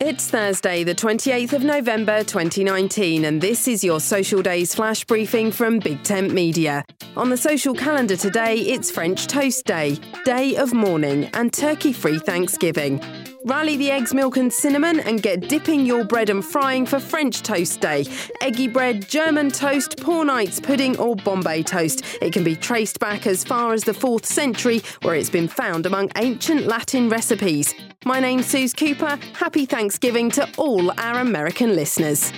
It's Thursday, the 28th of November 2019, and this is your Social Days flash briefing from Big Tent Media. On the social calendar today, it's French Toast Day, Day of Mourning, and Turkey Free Thanksgiving. Rally the eggs, milk, and cinnamon and get dipping your bread and frying for French Toast Day. Eggy bread, German toast, poor knight's pudding, or Bombay toast. It can be traced back as far as the 4th century, where it's been found among ancient Latin recipes. My name's Suze Cooper. Happy Thanksgiving to all our American listeners.